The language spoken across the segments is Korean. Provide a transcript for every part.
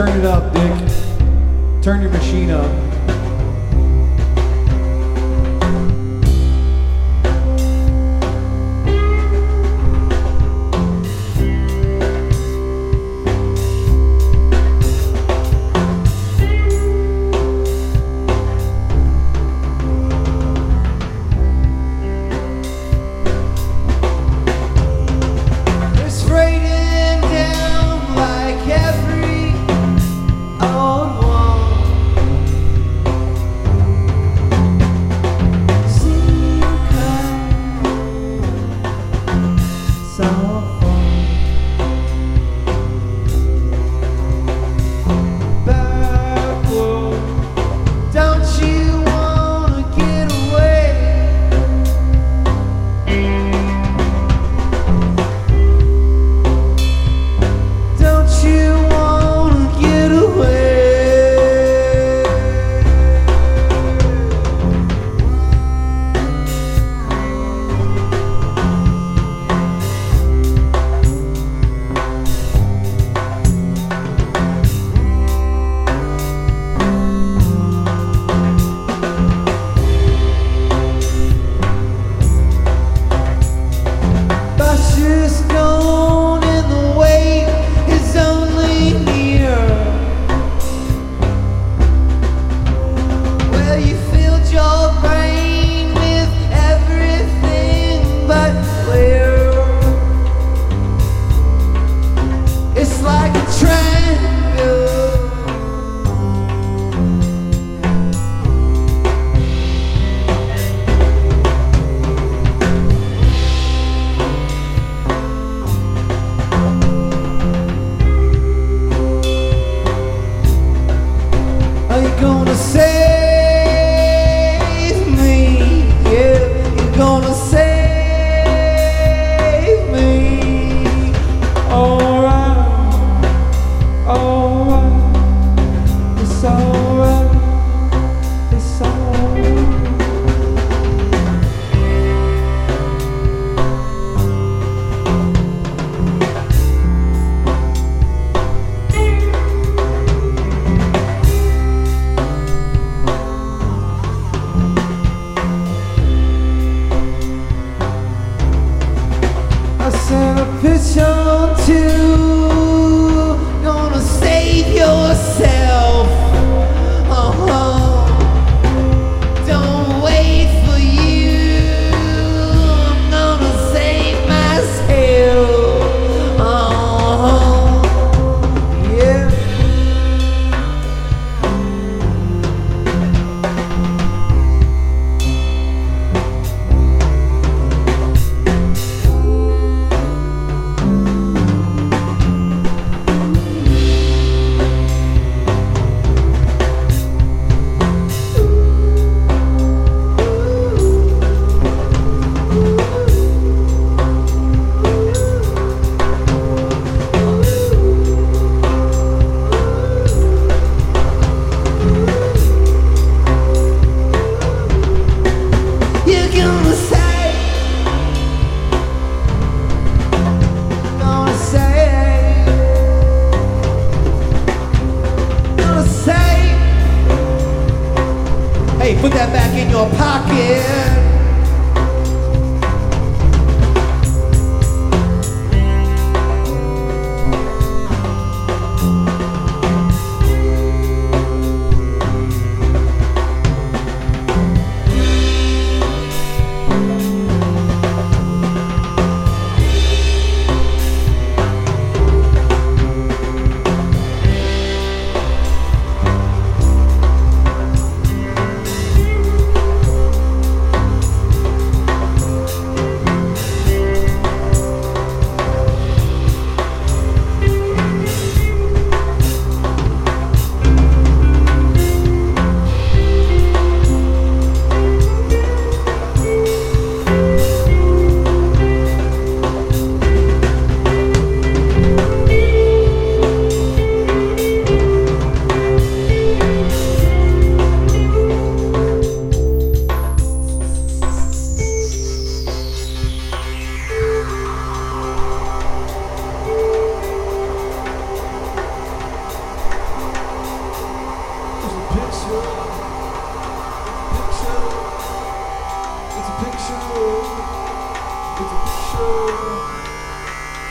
turn it up, Dick. Turn your machine up.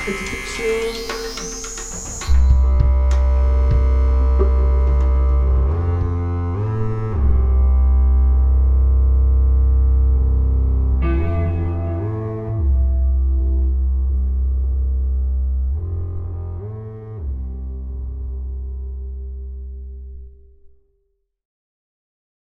It's a picture.